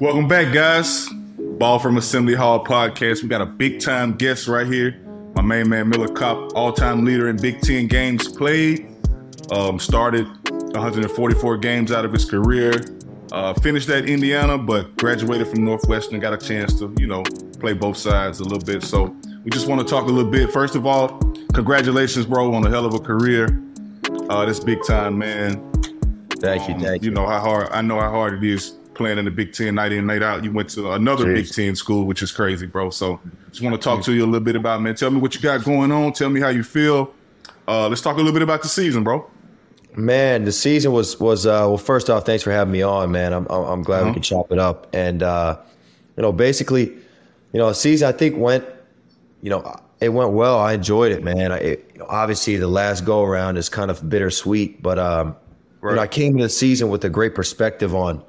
Welcome back, guys. Ball from Assembly Hall podcast. We got a big time guest right here. My main man Miller Kopp, all time leader in Big Ten games played. Um, started 144 games out of his career. Uh, finished at Indiana, but graduated from Northwestern. Got a chance to, you know, play both sides a little bit. So we just want to talk a little bit. First of all, congratulations, bro, on a hell of a career. Uh, this big time, man. Thank you, Um, thank you you. know how hard I know how hard it is playing in the Big Ten night in night out. You went to another Jeez. Big Ten school, which is crazy, bro. So just want to talk to you a little bit about man. Tell me what you got going on. Tell me how you feel. Uh, let's talk a little bit about the season, bro. Man, the season was was uh, well. First off, thanks for having me on, man. I'm I'm I'm glad Uh-huh. we could chop it up. And uh, you know, basically, you know, the season I think went, you know, it went well. I enjoyed it, man. I, it, obviously, the last go around is kind of bittersweet, but um, you know, I came into the season with a great perspective on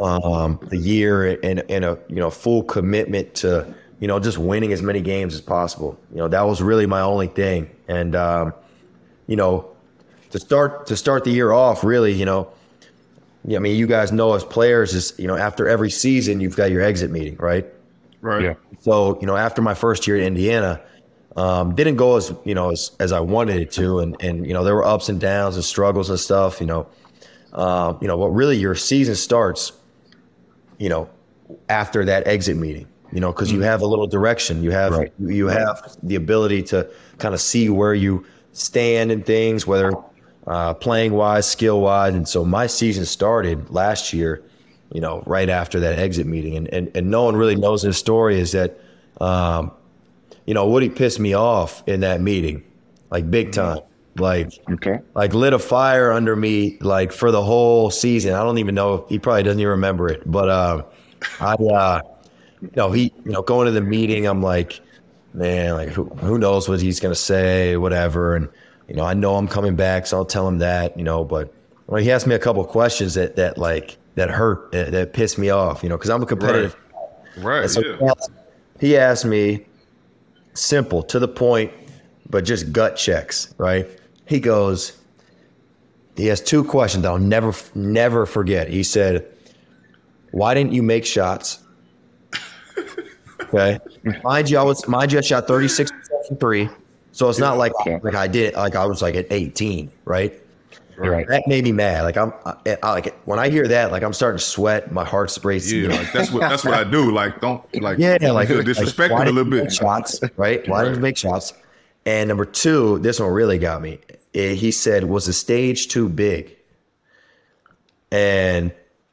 um, the year and and a you know full commitment to you know just winning as many games as possible. You know, that was really my only thing. And um, you know, to start to start the year off, really, you know, yeah, I mean, you guys know as players is you know after every season you've got your exit meeting, right? Right. Yeah. So you know after my first year at Indiana, um, didn't go as you know as as I wanted it to, and and you know there were ups and downs and struggles and stuff, you know, um, you know, but really your season starts, you know, after that exit meeting, you know, because you have a little direction, you have Right. you have the ability to kind of see where you stand in things, whether uh, playing wise, skill wise, and so my season started last year, you know, right after that exit meeting, and and, and no one really knows this story is that, um, you know, Woody pissed me off in that meeting, like big time, like Okay. like lit a fire under me like for the whole season. I don't even know he probably doesn't even remember it, but uh, I uh, you know he you know going to the meeting, I'm like, man, like who who knows what he's gonna say, whatever, and you know I know I'm coming back, so I'll tell him that, you know, but well, he asked me a couple of questions that that like that hurt that, that pissed me off, you know, because I'm a competitive Right. and so yeah. he, asked, he asked me, simple, to the point, but just gut checks, right? He goes, he has two questions that I'll never, never forget. He said, Why didn't you make shots? Okay. mind you, I was, mind you, I shot 36 from three. So it's not like, like I did, like I was like at 18, right? Right. That made me mad. Like I'm, I, I like when I hear that, like I'm starting to sweat. My heart's racing. Yeah, like that's what that's what I do. Like don't like Yeah, like feel disrespected like, a little bit. shots, right? Why didn't you make shots? And number two, this one really got me. He said, "Was the stage too big?" And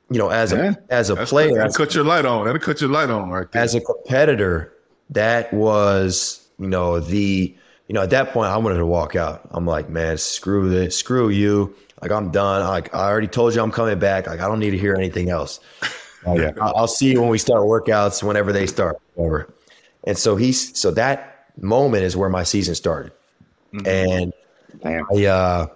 you know, as a Yeah. as a That's player, that'll cut your light on. That'll cut your light on right there. as a competitor, that was you know the you know at that point I wanted to walk out. I'm like, man, screw this, screw you. Like I'm done. Like I already told you I'm coming back. Like I don't need to hear anything else. Like, Yeah. I'll see you when we start workouts, whenever they start, whatever. And so he's so that moment is where my season started, mm-hmm. and Damn. I, uh,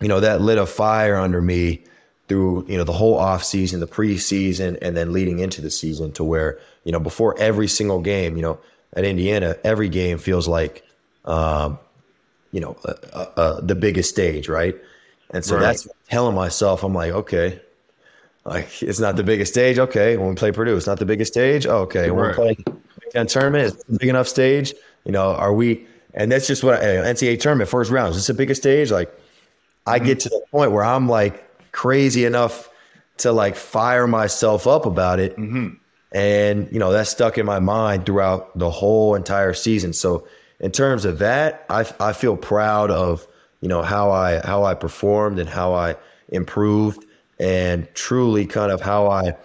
you know, that lit a fire under me through you know the whole off season, the preseason, and then leading into the season to where you know before every single game, you know, at Indiana, every game feels like, um, you know, uh, uh, uh, the biggest stage, right? And so Right. that's telling myself, I'm like, okay, like it's not the biggest stage. Okay, when we play Purdue, it's not the biggest stage. Okay, when we Right. play Big Ten tournament, it's a big enough stage. You know, are we? And that's just what I, NCAA tournament first round. Is this the biggest stage? Like, I mm-hmm. get to the point where I'm like crazy enough to like fire myself up about it, mm-hmm. and you know that stuck in my mind throughout the whole entire season. So in terms of that, I I feel proud of you know how I how I performed and how I improved, and truly kind of how I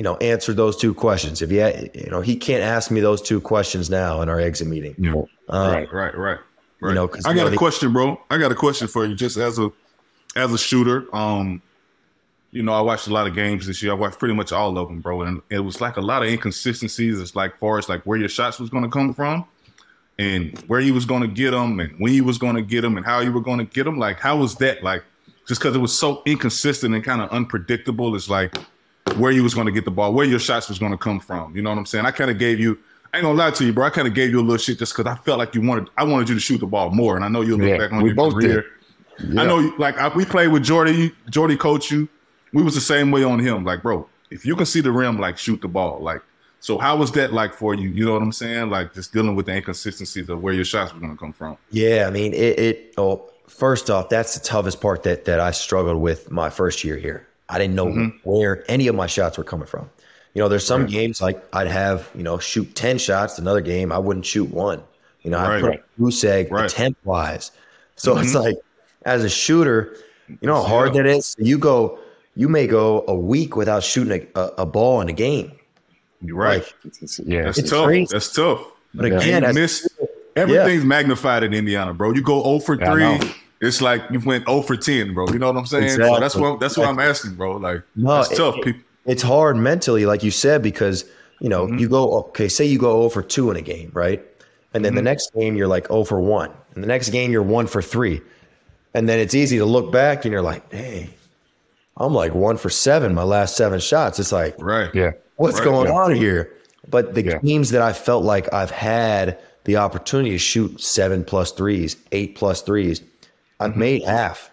you know answered those two questions. If he had, you know he can't ask me those two questions now in our exit meeting. Yeah. Uh, right, right, right. Right. know, 'cause I you got know, a the- question, bro. I got a question for you, just as a as a shooter. Um, you know, I watched a lot of games this year. I watched pretty much all of them, bro, and it was like a lot of inconsistencies. It's like far as like where your shots was going to come from, and where you was going to get them, and when you was going to get them, and how you were going to get them. Like, how was that? Like, just because it was so inconsistent and kind of unpredictable, it's like where you was going to get the ball, where your shots was going to come from. You know what I'm saying? I kind of gave you. I ain't gonna lie to you, bro. I kind of gave you a little shit just because I felt like you wanted. I wanted you to shoot the ball more, and I know you'll look Yeah, back on we your both career. did. I know, you- like I, we played with Jordy. Jordy coached you. We was the same way on him. Like, bro, if you can see the rim, like shoot the ball. Like, so how was that like for you? You know what I'm saying? Like just dealing with the inconsistencies of where your shots were going to come from. Yeah, I mean, it. it oh, first off, that's the toughest part that that I struggled with my first year here. I didn't know mm-hmm. where any of my shots were coming from. You know, there's some right. games like I'd have, you know, shoot 10 shots. Another game, I wouldn't shoot one. You know, I put a goose egg right. attempt wise. So mm-hmm. it's like, as a shooter, you know how hard yeah. that is? You go, you may go a week without shooting a, a, a ball in a game. You're right. Like, yeah, that's tough. Crazy. That's tough. But again, yeah. miss, everything's yeah. magnified in Indiana, bro. You go 0 for 3 it's like you went 0 for 10, bro. You know what I'm saying? Exactly. So that's what that's what I'm asking, bro. Like no, it's tough, it, people. It's hard mentally, like you said, because you know, mm-hmm. you go okay, say you go 0 for 2 in a game, right? And then mm-hmm. the next game you're like 0 for 1. And the next game you're 1 for 3. And then it's easy to look back and you're like, hey, I'm like 1 for 7 my last 7 shots. It's like, right. Yeah. What's right. going yeah. on here? But the yeah. games that I felt like I've had the opportunity to shoot 7 3s, 8 3s, I mm-hmm. made half.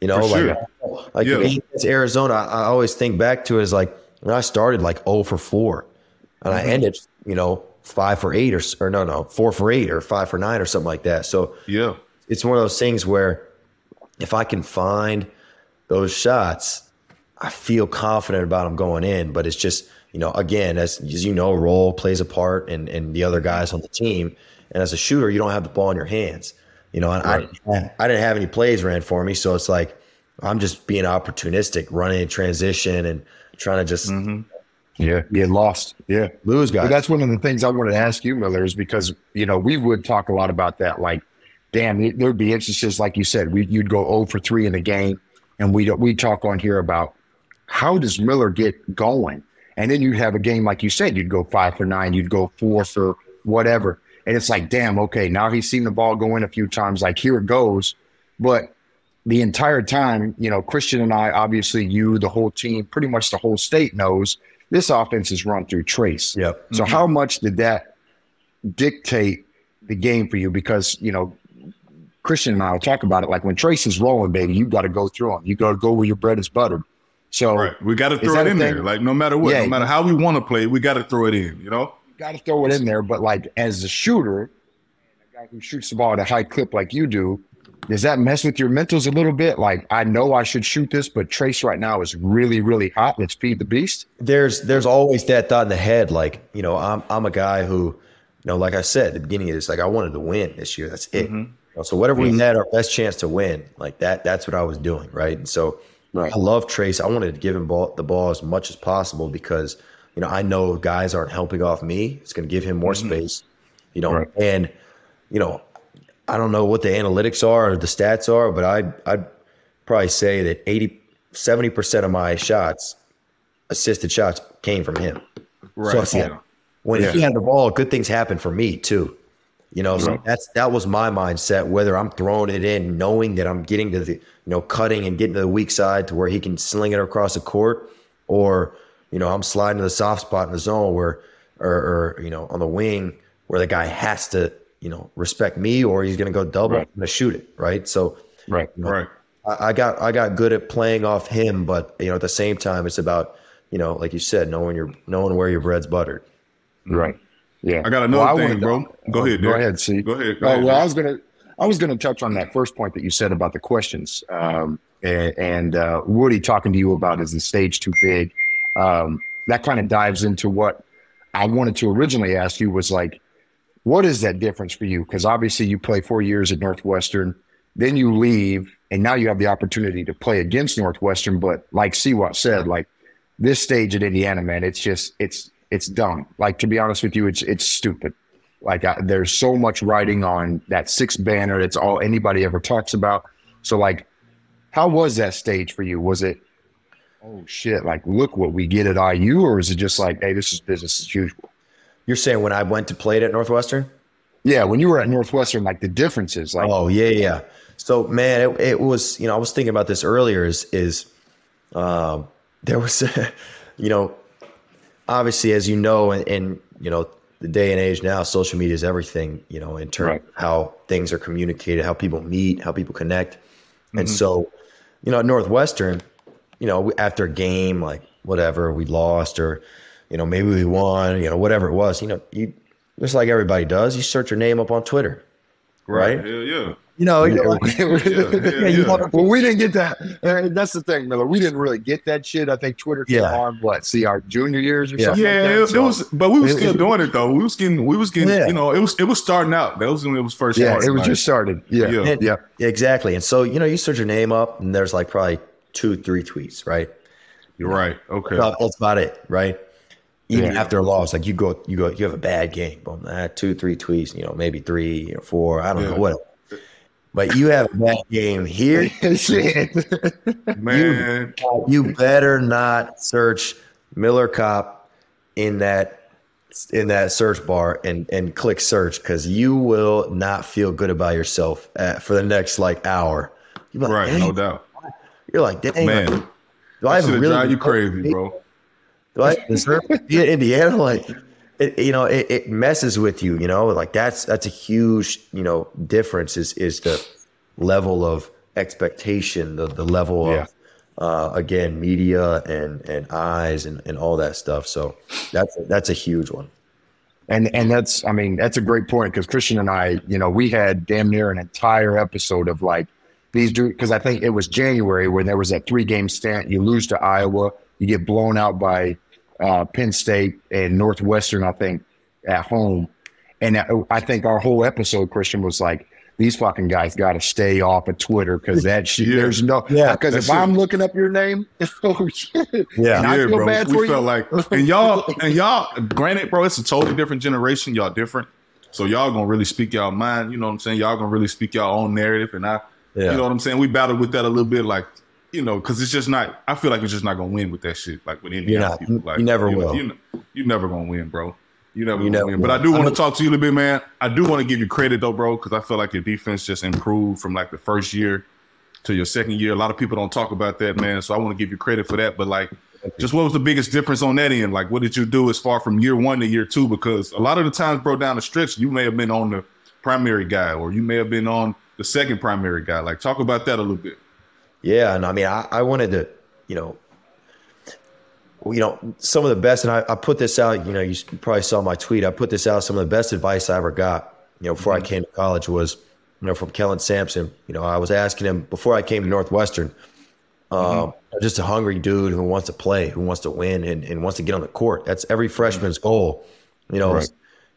You know, for like sure. like yeah. against Arizona, I, I, always think back to it as like when I started like oh for 4 and I mm-hmm. ended, you know, 5 for 8 or, or no, no, 4 for 8 or 5 for 9 or something like that. So, yeah, it's one of those things where if I can find those shots, I feel confident about them going in, but it's just, you know, again, as, as you know, role plays a part and, and the other guys on the team. And as a shooter, you don't have the ball in your hands. You know, and right. I, I didn't have any plays ran for me. So it's like, I'm just being opportunistic, running in transition and trying to just mm-hmm. yeah get lost. Yeah, lose guys. But that's one of the things I wanted to ask you, Miller, is because you know we would talk a lot about that. Like, damn, there'd be instances like you said, we, you'd go 0 for three in a game, and we we talk on here about how does Miller get going, and then you'd have a game like you said, you'd go five for nine, you'd go four for whatever. And it's like, damn, okay, now he's seen the ball go in a few times. Like, here it goes. But the entire time, you know, Christian and I, obviously, you, the whole team, pretty much the whole state knows this offense is run through Trace. Yep. So, mm-hmm. how much did that dictate the game for you? Because, you know, Christian and I will talk about it. Like when Trace is rolling, baby, you got to go through him. You got to go where your bread is buttered. So right. we got to throw it in there. Like no matter what, yeah. no matter how we want to play, we got to throw it in. You know got to throw it in there. But like as a shooter, a guy who shoots the ball at a high clip like you do, does that mess with your mentals a little bit? Like I know I should shoot this, but Trace right now is really, really hot. Let's feed the beast. There's there's always that thought in the head, like you know, I'm I'm a guy who, you know, like I said at the beginning of this, like I wanted to win this year. That's it. Mm-hmm. You know, so whatever we had our best chance to win, like that, that's what I was doing, right? And so right. I love Trace. I wanted to give him ball, the ball as much as possible because you know, I know guys aren't helping off me. It's going to give him more mm-hmm. space, you know, right. and, you know, I don't know what the analytics are or the stats are, but I, I'd probably say that 80, 70% of my shots, assisted shots came from him. Right. So yeah. when yeah. he had the ball, good things happen for me too. You know, so that's that was my mindset. Whether I'm throwing it in, knowing that I'm getting to the, you know, cutting and getting to the weak side to where he can sling it across the court, or you know, I'm sliding to the soft spot in the zone where, or, or you know, on the wing where the guy has to, you know, respect me or he's going to go double right. and shoot it. Right. So, right. You know, right. I, I got, I got good at playing off him, but you know, at the same time, it's about, you know, like you said, knowing your, knowing where your bread's buttered. Right. Yeah. I got another well, thing, bro. Go ahead. Go ahead. See. Go ahead. Go oh, ahead, well, I was gonna, I was gonna touch on that first point that you said about the questions, um, and, and uh, Woody talking to you about is the stage too big. Um, that kind of dives into what I wanted to originally ask you was like, what is that difference for you? Because obviously you play four years at Northwestern, then you leave, and now you have the opportunity to play against Northwestern. But like Siwat said, like this stage at Indiana, man, it's just it's it's dumb. Like to be honest with you, it's it's stupid. Like I, there's so much writing on that six banner. It's all anybody ever talks about. So like, how was that stage for you? Was it oh shit, like look what we get at IU, or is it just like, hey, this is business as usual? You're saying when I went to play it at Northwestern? Yeah, when you were at Northwestern, like the differences, like oh yeah, yeah. So man, it, it was you know I was thinking about this earlier. Is is um, there was you know obviously as you know and, and you know the day and age now, social media is everything. You know in terms right. of how things are communicated, how people meet, how people connect, mm-hmm. and so you know at Northwestern you know, after a game, like whatever we lost or you know maybe we won, you know whatever it was, you know you just like everybody does, you search your name up on Twitter, right? Yeah, yeah. You know, you know, yeah, yeah, you yeah. know, well, we didn't get that. uh, That's the thing, Miller. We didn't really get that shit. I think Twitter came Yeah. on what? See our junior years or Yeah. something. Yeah, like that. it, it was, but we were still it- doing it though. We was getting, we was getting, Yeah. you know, it was, it was starting out. That was when it was first. Yeah, starting, it was like, just started. Yeah, Yeah. yeah, Exactly. And so, you know, you search your name up and there's like probably two, three tweets, right? You're right. Okay. About- That's about it, right? Even Yeah. after a loss, like you go, you go, you have a bad game, boom, ah, two, three tweets, you know, maybe three or four, I don't Yeah. know, what. But you have a bad game here, Shit. Man, you better not search Miller Kopp in that in that search bar and and click search because you will not feel good about yourself at, for the next like hour. Like, right, "Dang." no doubt. You're like, dang, Man, do that I should even have really drive you crazy, bro. do I deserve to be in Indiana? Like, it, you know, it, it messes with you. You know, like that's that's a huge you know difference is is the level of expectation, the the level Yeah. of uh, again media and and eyes and and all that stuff. So that's that's a huge one. And and that's I mean that's a great point because Christian and I, you know, we had damn near an entire episode of like these dudes because I think it was January when there was that three game stint. You lose to Iowa, you get blown out by uh, Penn State and Northwestern, I think, at home. And I, I think our whole episode, Christian, was like, these fucking guys got to stay off of Twitter because that shit. Yeah. There's no Yeah, because if shit- I'm looking up your name, oh shit, Yeah. And I yeah, feel bro. bad we for you. felt like, and y'all, and y'all. Granted, bro, it's a totally different generation. Y'all different, so y'all gonna really speak y'all mind. You know what I'm saying? Y'all gonna really speak y'all own narrative, and I, Yeah. you know what I'm saying? We battled with that a little bit, like, you know, because it's just not. I feel like it's just not gonna win with that shit. Like with Indiana not. people, You- like you never know, will. You, know, you never gonna win, bro. You never You gonna never win. But. I do want to talk to you a little bit, man. I do want to give you credit though, bro, because I feel like your defense just improved from like the first year to your second year. A lot of people don't talk about that, man. So I want to give you credit for that. But like, just what was the biggest difference on that end? Like, what did you do as far from year one to year two? Because a lot of the times, bro, down the stretch, you may have been on the primary guy, or you may have been on the second primary guy. Like, talk about that a little bit. Yeah, and I mean, I, I wanted to, you know, you know, some of the best, and I, I put this out. You know, you probably saw my tweet. I put this out. Some of the best advice I ever got, you know, before I mm-hmm. came to college was, you know, from Kellen Sampson. You know, I was asking him before I came to Northwestern. Um, mm-hmm. just a hungry dude who wants to play, who wants to win, and, and wants to get on the court. That's every mm-hmm. freshman's goal. You know, Right.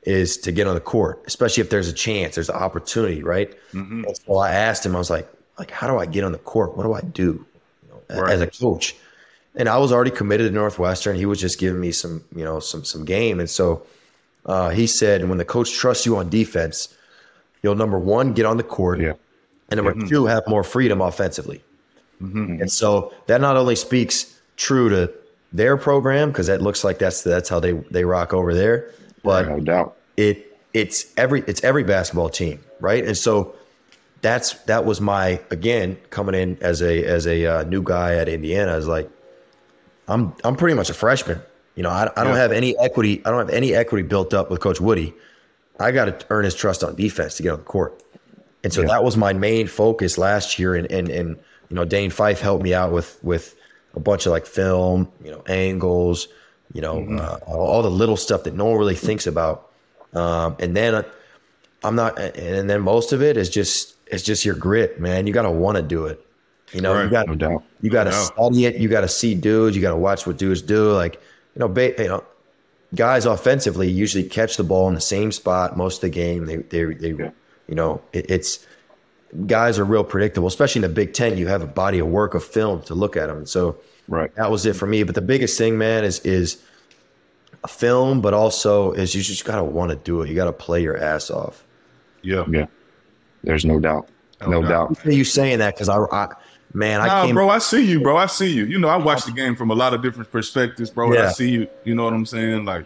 Is, to get on the court, especially if there's a chance, there's an opportunity, right? Mm-hmm. So I asked him, I was like, like, how do I get on the court? What do I do you know, Right. as a coach? And I was already committed to Northwestern. He was just giving me some, you know, some some game. And so uh, he said, when the coach trusts you on defense, you'll number one get on the court, Yeah. and number two have more freedom offensively. And so that not only speaks true to their program because that looks like that's that's how they they rock over there, but no doubt. it it's every it's every basketball team, right? And so that's that was my again coming in as a as a uh, new guy at Indiana. is like I'm I'm pretty much a freshman. You know, I, I don't Yeah. have any equity. I don't have any equity built up with Coach Woody. I got to earn his trust on defense to get on the court. And so Yeah. that was my main focus last year. And and and you know, Dane Fife helped me out with with a bunch of like film, you know, angles, you know, uh, all, all the little stuff that no one really thinks about. Um, and then uh, I'm not, and then most of it is just it's just your grit, man. You got to want to do it. You know, you got No doubt. you got to No. study it. You got to see dudes. You got to watch what dudes do. Like you know, ba- you know, guys offensively usually catch the ball in the same spot most of the game. They they they, you know, it, it's guys are real predictable, especially in the Big Ten. You have a body of work of film to look at them. So Right. that was it for me. But the biggest thing, man, is is a film, but also is you just gotta want to do it. You gotta play your ass off. Yeah. Yeah. There's no doubt. No, No doubt. Are you saying that? Because I, I, man, I Nah, came. bro, I see you, bro. I see you. You know, I watch the game from a lot of different perspectives, bro. and I see you. You know what I'm saying? Like,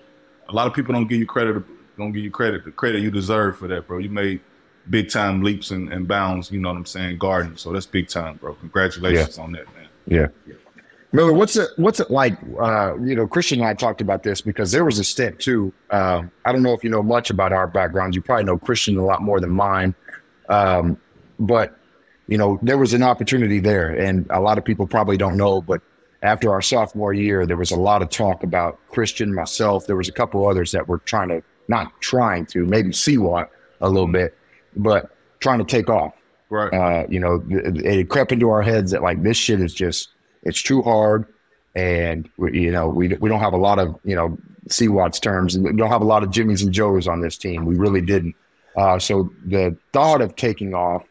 a lot of people don't give you credit. Don't give you credit. The credit you deserve for that, bro. You made big time leaps and, and bounds. You know what I'm saying? Garden. So that's big time, bro. Congratulations on that, man. Yeah. Miller, what's it what's it like? Uh, you know, Christian and I talked about this because there was a stint too. Uh, I don't know if you know much about our backgrounds. You probably know Christian a lot more than mine. Um, but you know, there was an opportunity there, and a lot of people probably don't know. But after our sophomore year, there was a lot of talk about Christian, myself. There was a couple others that were trying to, not trying to, maybe see what a little bit, but trying to take off. Right. Uh, you know, it, it crept into our heads that like this shit is just, it's too hard. And, you know, we, we don't have a lot of, you know, CWAT's terms. We don't have a lot of Jimmys and Joes on this team. We really didn't. Uh, so the thought of taking off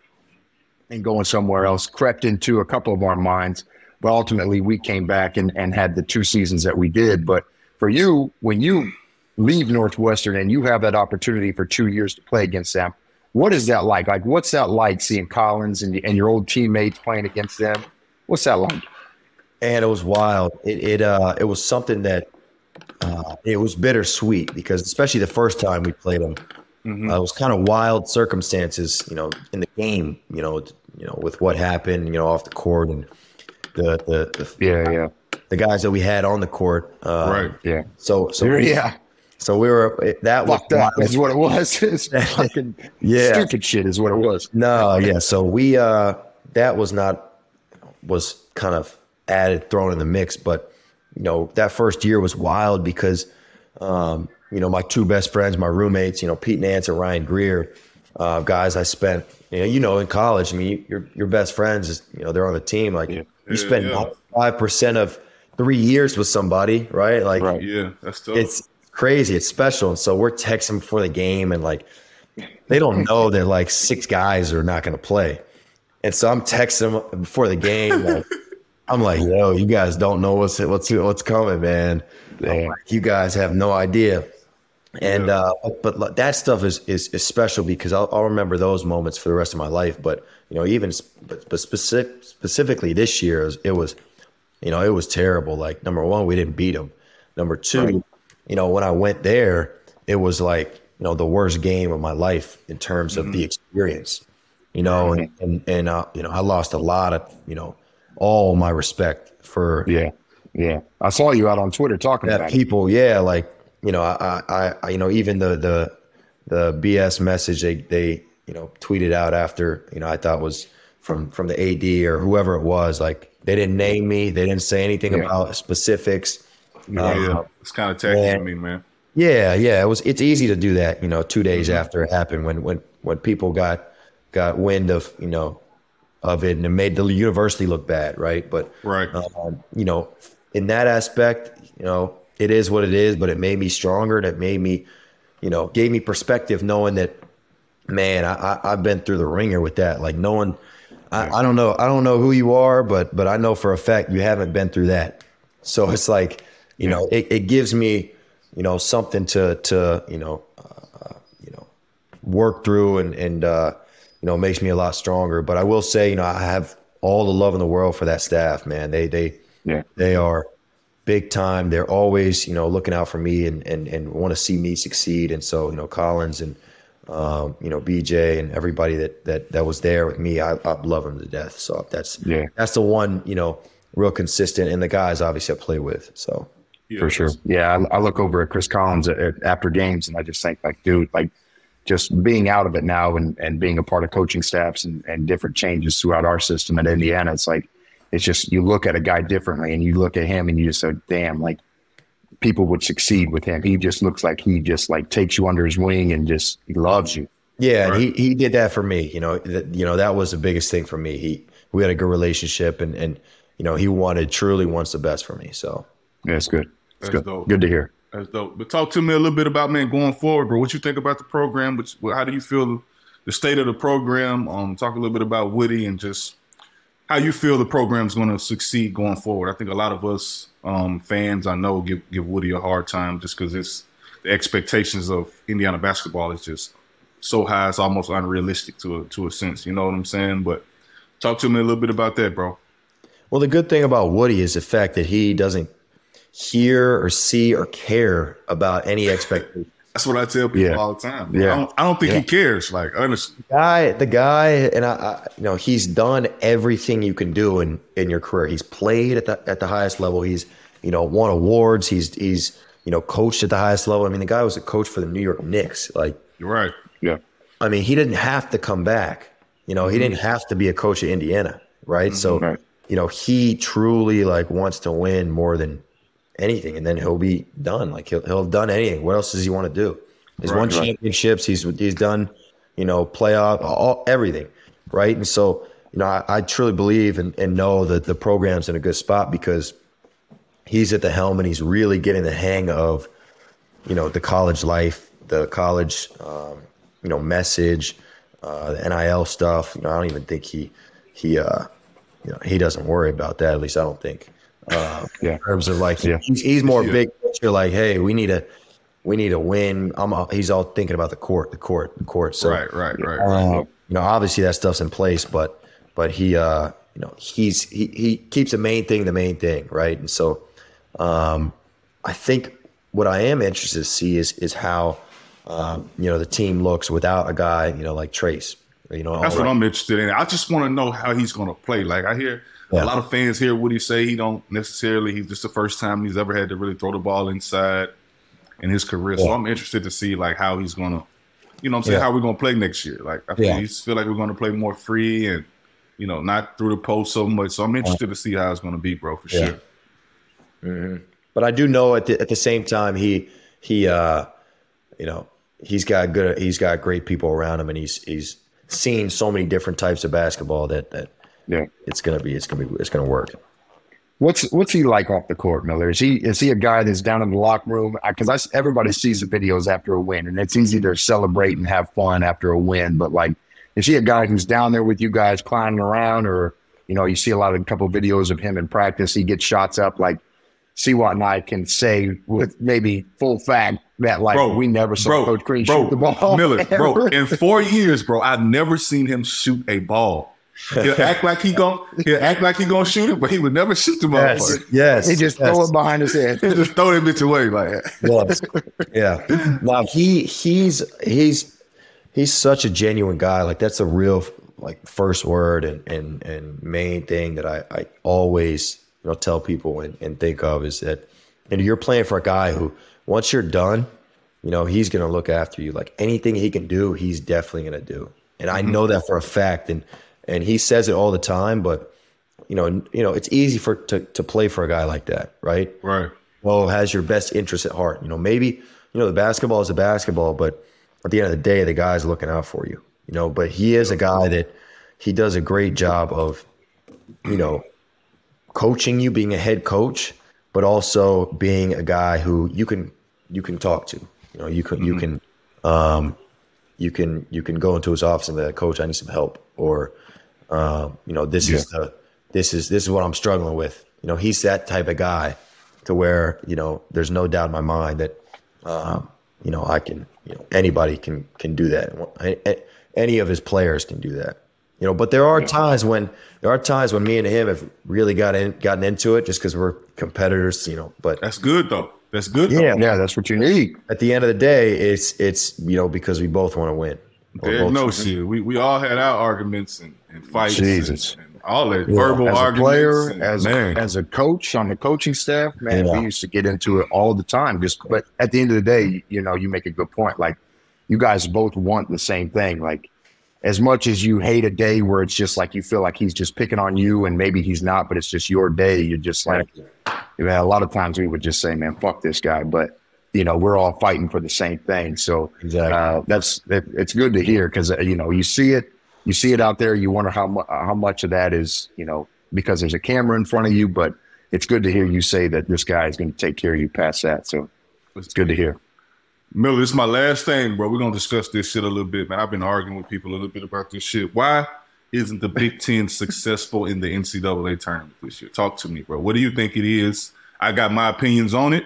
and going somewhere else crept into a couple of our minds. But ultimately, we came back and, and had the two seasons that we did. But for you, when you leave Northwestern and you have that opportunity for two years to play against them, what is that like? Like, what's that like seeing Collins and, and your old teammates playing against them? What's that like? And it was wild. It it uh it was something that uh, it was bittersweet because especially the first time we played them, mm-hmm. uh, it was kind of wild circumstances, you know, in the game, you know, you know, with what happened, you know, off the court and the the, the yeah yeah the guys that we had on the court. Uh, right. Yeah. So so yeah. So we were that fucked up. Is what it was. It's fucking yeah. stupid shit is what it was. No, yeah. So we uh that was not was kind of added thrown in the mix, but you know that first year was wild because um you know my two best friends, my roommates, you know Pete Nance and Ryan Greer, uh, guys I spent you know, you know in college. I mean, your your best friends is you know they're on the team. Like yeah. you spend five yeah. percent of three years with somebody, right? Like right. yeah, that's tough. It's crazy. It's special. And so we're texting before the game and like they don't know that like six guys are not going to play. And so I'm texting them before the game. Like, I'm like, yo, you guys don't know what's what's what's coming, man. Like, you guys have no idea. And uh, but that stuff is, is is special because I'll, I'll remember those moments for the rest of my life. But you know, even but, but specific, specifically this year, it was, it was, you know, it was terrible. Like number one, we didn't beat them. Number two, right you know, when I went there, it was like, you know, the worst game of my life in terms of mm-hmm. the experience, you know, and, and, and uh, you know, I lost a lot of, you know, all my respect for. Yeah. Yeah. I saw you out on Twitter talking about people. It. Yeah. Like, you know, I, I, I, you know, even the, the, the BS message they, they, you know, tweeted out after, you know, I thought was from, from the AD or whoever it was, like they didn't name me. They didn't say anything yeah. about specifics yeah, um, yeah. it's kind of tacky to me, man. Yeah, yeah. It was. It's easy to do that. You know, two days mm-hmm. after it happened, when when when people got got wind of you know of it, and it made the university look bad, right? But right, um, you know, in that aspect, you know, it is what it is. But it made me stronger, and it made me, you know, gave me perspective, knowing that, man, I, I have been through the ringer with that. Like knowing, I, I don't know, I don't know who you are, but but I know for a fact you haven't been through that. So it's like you know, it, it gives me, you know, something to to you know, uh, you know, work through and and uh, you know makes me a lot stronger. But I will say, you know, I have all the love in the world for that staff, man. They they yeah they are big time. They're always you know looking out for me and and and want to see me succeed. And so you know, Collins and um, you know, BJ and everybody that that that was there with me, I, I love them to death. So that's yeah, that's the one you know, real consistent, and the guys obviously I play with. So for sure. Yeah, I, I, look over at Chris Collins at, at, after games, and I just think like, dude, like just being out of it now and, and being a part of coaching staffs and, and different changes throughout our system at Indiana, it's like it's just you look at a guy differently, and you look at him, and you just say, damn, like people would succeed with him. He just looks like he just like takes you under his wing and just he loves you. Yeah, right? he he did that for me. You know, that, you know that was the biggest thing for me. He we had a good relationship, and and you know he wanted truly wants the best for me. So yeah, it's good. That's good. Dope. Good to hear. That's dope. But talk to me a little bit about man going forward, bro. What you think about the program? Which, how do you feel the state of the program? Um, talk a little bit about Woody and just how you feel the program's going to succeed going forward. I think a lot of us um, fans, I know, give give Woody a hard time just because it's the expectations of Indiana basketball is just so high, it's almost unrealistic to a, to a sense. You know what I'm saying? But talk to me a little bit about that, bro. Well, the good thing about Woody is the fact that he doesn't hear or see or care about any expectation. That's what I tell people yeah. all the time. Yeah. I don't, I don't think yeah. he cares. Like, honestly. The guy, the guy, and I, I, you know, he's done everything you can do in, in your career. He's played at the, at the highest level. He's, you know, won awards. He's, he's, you know, coached at the highest level. I mean, the guy was a coach for the New York Knicks. Like, you're right. Yeah. I mean, he didn't have to come back. You know, he didn't mm-hmm. have to be a coach at Indiana. Right. Mm-hmm. So, right you know, he truly like wants to win more than anything, and then he'll be done. Like he'll he'll have done anything. What else does he want to do? He's Right, won right. championships. He's he's done, you know, playoff, all, everything, right? And so, you know, I, I truly believe and, and know that the program's in a good spot because he's at the helm and he's really getting the hang of, you know, the college life, the college, um, you know, message, uh, the NIL stuff. You know, I don't even think he he uh, you know he doesn't worry about that. At least I don't think. Uh, Yeah. In terms of like Yeah. he's, he's more Yeah. big picture. Like, hey, we need a we need a win. I'm all, he's all thinking about the court, the court, the court. So right, right, right. uh, you know, obviously that stuff's in place, but but he uh you know he's he he keeps the main thing the main thing, right? And so um I think what I am interested to see is is how um, you know the team looks without a guy you know like Trace. You know, That's what right. I'm interested in. I just want to know how he's going to play. Like I hear Yeah. a lot of fans hear what he say. He don't necessarily. He's just the first time he's ever had to really throw the ball inside in his career. So I'm interested to see like how he's going to, you know, what I'm saying Yeah. how we're going to play next year. Like I feel, Yeah. he feel like we're going to play more free and you know not through the post so much. So I'm interested to see how it's going to be, bro, for Yeah. sure. But I do know at the at the same time he he uh you know he's got good he's got great people around him and he's he's seen so many different types of basketball that that Yeah. it's gonna be it's gonna be it's gonna work. What's what's he like off the court, Miller? Is he is he a guy that's down in the locker room? Because everybody sees the videos after a win, and it's easy to celebrate and have fun after a win. But like, is he a guy who's down there with you guys climbing around, or you know, you see a lot of a couple videos of him in practice. He gets shots up. Like, Seawat and I can say with maybe full fact that like Bro, we never saw bro, Coach Crean bro, shoot the ball. Miller, bro. In four years, bro, I've never seen him shoot a ball. He'll act like he gon' he'll act like he gonna shoot it, but he would never shoot the motherfucker. yes. he just yes. throw it behind his head. He'll just throw that bitch away like Yes. yeah. Now he he's he's he's such a genuine guy. Like that's a real like first word and and and main thing that I I always you know tell people and, and think of is that and you're playing for a guy who once you're done, you know he's gonna look after you. Like anything he can do, he's definitely gonna do. And I mm-hmm. know that for a fact. And and he says it all the time, but you know, you know, it's easy for to to play for a guy like that, right? Right. well has your best interest at heart. You know, maybe you know the basketball is a basketball, but at the end of the day, the guy's looking out for you. You know, but he is a guy that he does a great job of, you know, coaching you, being a head coach, but also being a guy who you can you can talk to. You know, you can you can um, you can you can go into his office and be like, Coach, I need some help, or um, you know, this is the this is this is what I'm struggling with. You know, he's that type of guy to where you know there's no doubt in my mind that um, you know I can you know anybody can can do that. A- a- Any of his players can do that. You know, but there are times when there are times when me and him have really got in, gotten into it just because we're competitors. You know, but That's good though. That's good. though. yeah, yeah, that's what you need. at the end of the day, it's it's you know because we both want to win. Or There's both- no shit. We we all had our arguments and, and fights. Jesus. And, and all that verbal as a arguments. player, and- as man. as a coach on the coaching staff, man, Yeah. we used to get into it all the time. Just, but at the end of the day, you know, you make a good point. Like, you guys both want the same thing. Like, as much as you hate a day where it's just like you feel like he's just picking on you, and maybe he's not, but it's just your day. You're just like, yeah. A lot of times we would just say, "Man, fuck this guy," but you know, we're all fighting for the same thing. So Exactly. uh, that's that, it's good to hear because uh, you know you see it, you see it out there. You wonder how mu- how much of that is you know because there's a camera in front of you, but it's good to hear you say that this guy is going to take care of you past that. So it's good to hear. Miller, this is my last thing, bro. We're gonna discuss this shit a little bit, man. I've been arguing with people a little bit about this shit. Why isn't the Big Ten successful in the NCAA tournament this year? Talk to me, bro. What do you think it is? I got my opinions on it.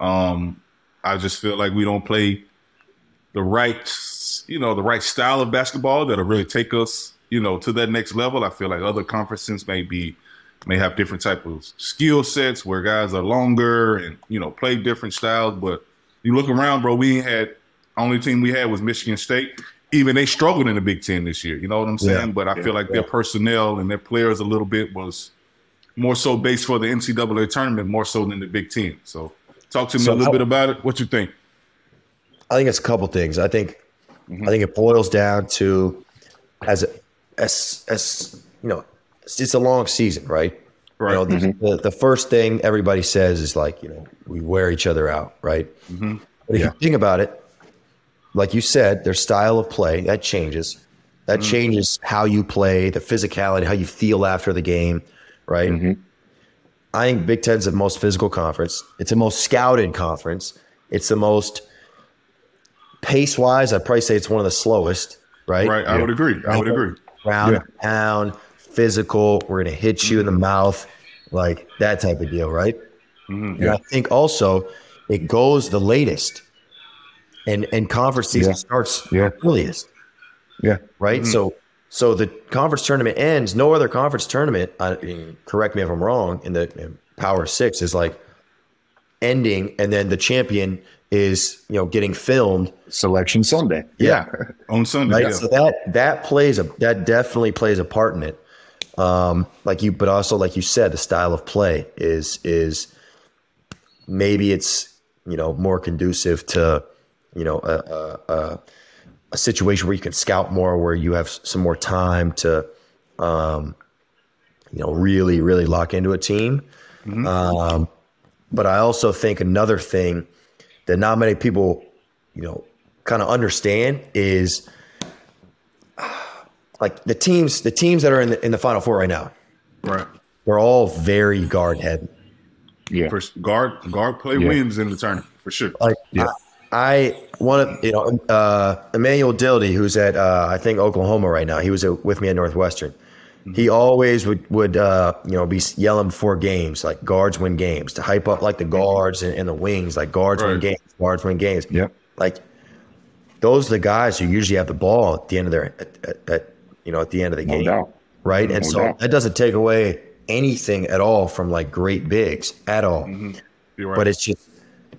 Um, I just feel like we don't play the right, you know, the right style of basketball that'll really take us, you know, to that next level. I feel like other conferences may be may have different type of skill sets where guys are longer and you know play different styles. But you look around, bro. We had only team we had was Michigan State. Even they struggled in the Big Ten this year. You know what I'm saying? Yeah. But I feel like their personnel and their players a little bit was more so based for the NCAA tournament more so than the Big Ten. So talk to me So a little how- bit about it. What you think? I think it's a couple things. I think Mm-hmm. I think it boils down to as as as you know it's, it's a long season, right? Right. You know, the, the, the first thing everybody says is like, you know, we wear each other out, right? Mm-hmm. But if Yeah. you think about it, like you said, their style of play that changes. That Mm-hmm. changes how you play, the physicality, how you feel after the game, right? I think Big Ten's the most physical conference. It's the most scouted conference. It's the most pace wise. I'd probably say it's one of the slowest, right? Right. I would agree. I would agree. Round Yeah. and pound, physical. We're gonna hit you in the mouth, like that type of deal, right? Mhm. And I think also it goes the latest, and and conference season Yeah. starts Yeah. earliest, Yeah. right? So so the conference tournament ends. No other conference tournament. I, mean, correct me if I'm wrong. In the in Power Six is like ending, and then the champion is you know getting filmed. Selection Sunday. Yeah. On Sunday. Right. Yeah. So that that plays a that definitely plays a part in it. Um, like you, but also like you said, the style of play is is maybe it's you know more conducive to you know a a, a, a situation where you can scout more, where you have some more time to um, you know really really lock into a team. Um, but I also think another thing that not many people you know kind of understand is like the teams the teams that are in the in the final four right now right. they're all very guard heavy Yeah. First guard guard play Yeah. wins in the tournament for sure. like Yeah. I, I want to you know uh, Emmanuel Dildy who's at uh, I think Oklahoma right now he was uh, with me at Northwestern he always would would uh, you know be yelling before games like guards win games to hype up like the guards and, and the wings like guards win games guards win games Yeah, like those are the guys who usually have the ball at the end of their at, at, at you know at the end of the No game doubt. right? And No so doubt. that doesn't take away anything at all from like great bigs at all. You're right. But it's just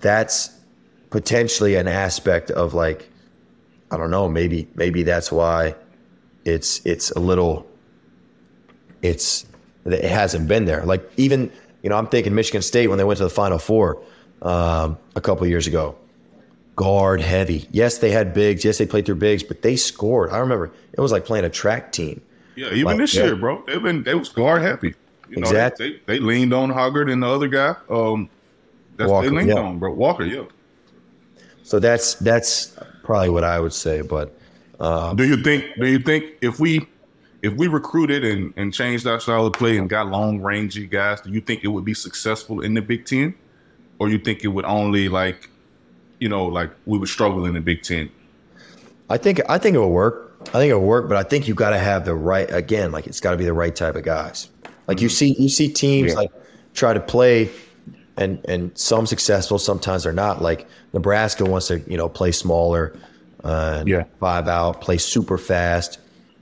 that's potentially an aspect of like I don't know, maybe maybe that's why it's it's a little it's it hasn't been there. Like even you know I'm thinking Michigan State when they went to the Final Four um, a couple years ago. Guard heavy. Yes, they had bigs. Yes, they played through bigs, but they scored. I remember it was like playing a track team. yeah, even like, this yeah. year, bro. They've been they was guard happy. You know, Exactly. They, they, they leaned on Hoggard and the other guy. Um that's Walker, they leaned yeah. on, bro. Walker, yeah. So that's that's probably what I would say. But uh, Do you think? Do you think if we if we recruited and, and changed our style of play and got long rangey guys, do you think it would be successful in the Big Ten, or you think it would only like, you know, like we would struggle in the Big Ten? I think I think it will work. I think it will work, but I think you got to have the right again. Like it's got to be the right type of guys. Like you see, you see teams Yeah. like try to play, and and some successful, sometimes they're not. Like Nebraska wants to you know play smaller, uh, Yeah. five out, play super fast.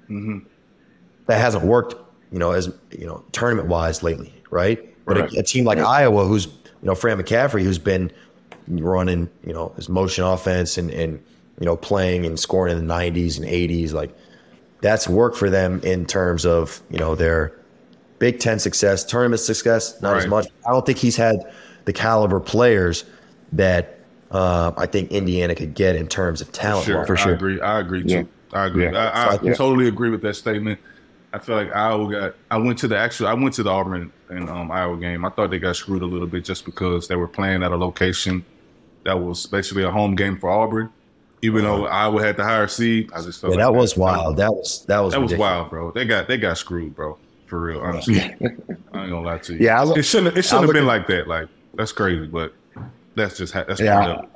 That hasn't worked, you know, as you know, tournament wise lately, right? But Right. a, a team like Iowa, who's you know Fran McCaffery, who's been running, you know, his motion offense and and you know playing and scoring in the 90s and 80s, like that's worked for them in terms of you know their Big Ten success, tournament success, not as much. I don't think he's had the caliber players that uh, I think Indiana could get in terms of talent. Sure, for I sure. agree. I agree too. Yeah. I agree. Yeah. I, I So, yeah. totally agree with that statement. I feel like Iowa got. I went to the actual. I went to the Auburn and um, Iowa game. I thought they got screwed a little bit just because they were playing at a location that was basically a home game for Auburn. Even though Iowa had the higher seed, I just felt. Yeah, like that was wild. That was that was That was wild, bro. They got they got screwed, bro. For real, honestly. I ain't gonna lie to you. Yeah, I look- it shouldn't. It shouldn't have been at- like that. Like that's crazy, but that's just that's Yeah. part of it.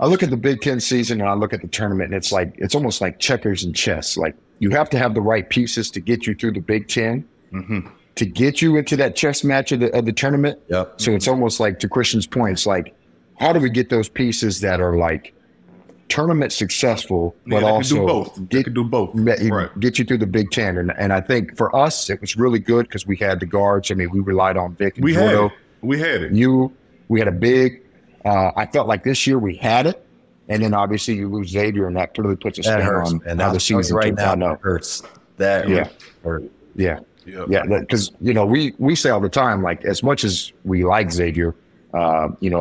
I look at the Big Ten season and I look at the tournament, and it's like it's almost like checkers and chess. Like you have to have the right pieces to get you through the Big 10 Mhm. to get you into that chess match of the, of the tournament. Yep. So it's almost like to Christian's point, it's like how do we get those pieces that are like tournament successful, but they also can do both. Get can do both. get, Right. get you through the Big Ten. And and I think for us it was really good because we had the guards. I mean, we relied on Vic and We had it. We had it. You, we had a big. Uh, I felt like this year we had it, and then obviously you lose Xavier, and that clearly puts a That spin hurts, on man. how That the was season right now. out. That hurts. That Yeah. hurt. yeah, Yeah. yeah, because you know we we say all the time, like as much as we like Xavier, uh, you know,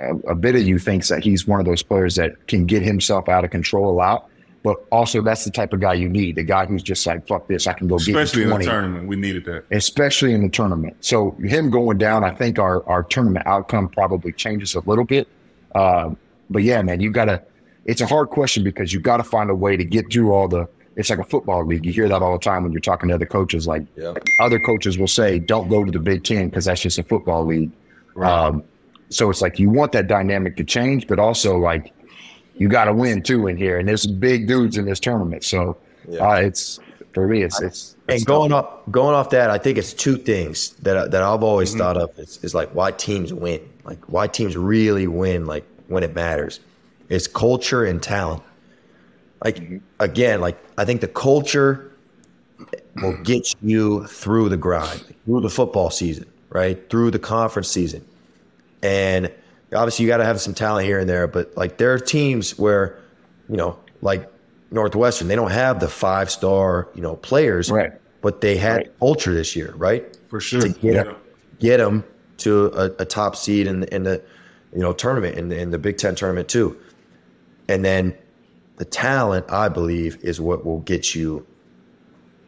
a, a bit of you thinks that he's one of those players that can get himself out of control a lot. but also that's the type of guy you need. The guy who's just like, fuck this, I can go Especially get in 20. the tournament, we needed that. Especially in the tournament. So him going down, I think our, our tournament outcome probably changes a little bit. Uh, but yeah, man, you gotta, it's a hard question because you got to find a way to get through all the, it's like a football league. You hear that all the time when you're talking to other coaches. Like Yeah. other coaches will say, don't go to the Big Ten because that's just a football league. Um, so it's like you want that dynamic to change, but also like you got to win too in here. And there's big dudes in this tournament. So Yeah. uh, it's for me, it's it's, And it's going off going off that, I think it's two things that that I've always Mm-hmm. thought of is, is like why teams win, like why teams really win, like when it matters. It's culture and talent. Like Mm-hmm. again, like I think the culture will get you through the grind, through the football season, right? Through the conference season. And obviously you got to have some talent here and there, but like there are teams where, you know, like Northwestern, they don't have the five star, you know, players, Right. but they had Right. culture this year, right? For sure. To get, get them to a, a top seed in, the- in the, you know, tournament, in the, in the Big Ten tournament too. And then the talent, I believe, is what will get you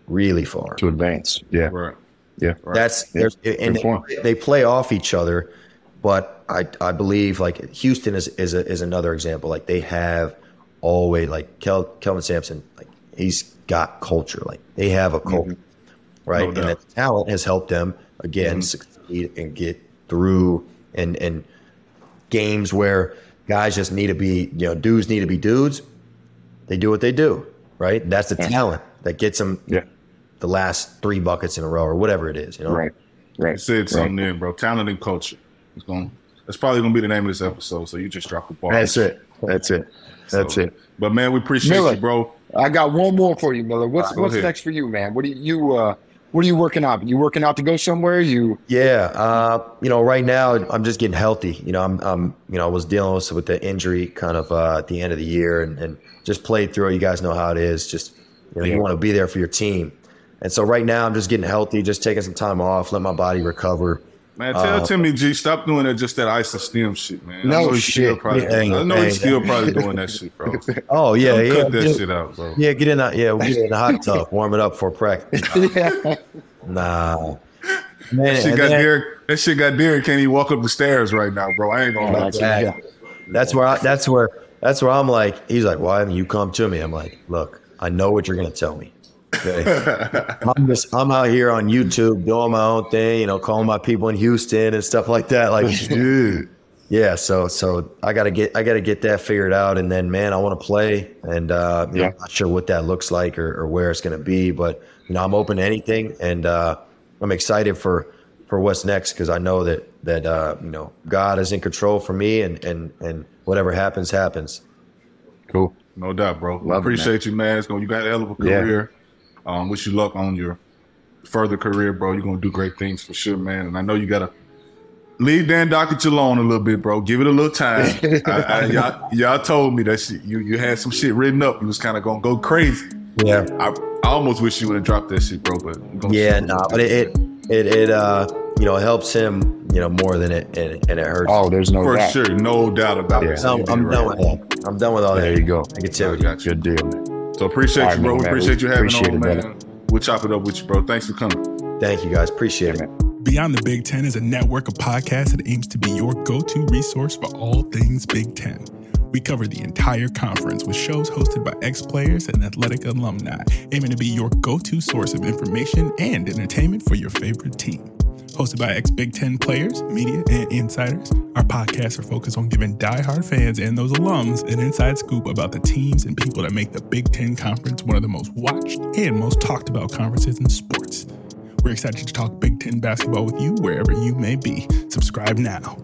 really far. to advance. Yeah. Right. Yeah. That's Yeah, and they, they play off each other, but I I believe like Houston is is a, is another example. Like they have always like Kel, Kelvin Sampson, like he's got culture. Like they have a culture, mm-hmm. right? No and doubt. the talent has helped them again mm-hmm. succeed and get through and and games where guys just need to be you know dudes need to be dudes. They do what they do, right? That's the talent that gets them Yeah. the last three buckets in a row or whatever it is. You know, Right. Right. You said right. something there, bro. Talent and culture. It's going. That's probably gonna be the name of this episode. So you just dropped the ball. That's it. That's it. That's So- it. But man, we appreciate Miller. you, bro. I got one more for you, Miller. What's Go what's ahead. next for you, man? What do you, you uh what are you working out? You working out to go somewhere? You Yeah, uh, you know, right now I'm just getting healthy. You know, I'm, I'm, you know, I was dealing with with the injury kind of uh, at the end of the year, and, and just played through it. You guys know how it is. Just you know, you want to be there for your team, and so right now I'm just getting healthy, just taking some time off, let my body recover. Man, tell Uh, Timmy G, stop doing that just that ice and steam shit, man. No I know shit. probably, Yeah, I know dang, he's still dang. probably doing that shit, bro. Oh yeah, yeah, Cut that get, shit out, bro. yeah. Get in that. Yeah, we get in the hot tub, warm it up for practice. yeah. Nah, man, That shit got then- Derek. That shit got Derek. Can't even walk up the stairs right now, bro. I ain't gonna lie. to you. Yeah. Exactly. That's where I, that's where that's where I'm like. He's like, why haven't you come to me? I'm like, look, I know what you're gonna tell me. Okay. I'm just I'm out here on YouTube doing my own thing, you know, calling my people in Houston and stuff like that. Like, dude. Yeah, so so I gotta get I gotta get that figured out, and then man, I want to play, and uh, you know, I'm not sure what that looks like or, or where it's gonna be, but you know, I'm open to anything, and uh, I'm excited for for what's next because I know that that uh, you know God is in control for me, and and and whatever happens happens. Cool. No doubt, bro. Love it, Appreciate you, man. It's gonna, you got a hell of a Yeah. Career. Um, wish you luck on your further career, bro. You're gonna do great things for sure, man. And I know you gotta leave Dan Dakich alone a little bit, bro. Give it a little time. I, I, y'all, y'all told me that shit. You you had some shit written up. You was kind of gonna go crazy. Yeah, I, I almost wish you would have dropped that shit, bro. But yeah, nah, but it it it, it uh you know helps him you know more than it and, and it hurts. Oh, there's no for doubt. sure, no doubt about Yeah. it. So I'm, I'm right. done with that. I'm done with all There that. There you go. I Negativity. got you. Good deal, man. So appreciate All you, bro. man, We man. appreciate you having Appreciate on, it, man. brother. We'll chop it up with you, bro. Thanks for coming. Thank you guys. Appreciate Yeah, it. man. Beyond the Big Ten is a network of podcasts that aims to be your go to resource for all things Big Ten. We cover the entire conference with shows hosted by ex players and athletic alumni, aiming to be your go to source of information and entertainment for your favorite team. Hosted by ex Big Ten players, media, and insiders, our podcasts are focused on giving diehard fans and those alums an inside scoop about the teams and people that make the Big Ten Conference one of the most watched and most talked about conferences in sports. We're excited to talk Big Ten basketball with you wherever you may be. Subscribe now.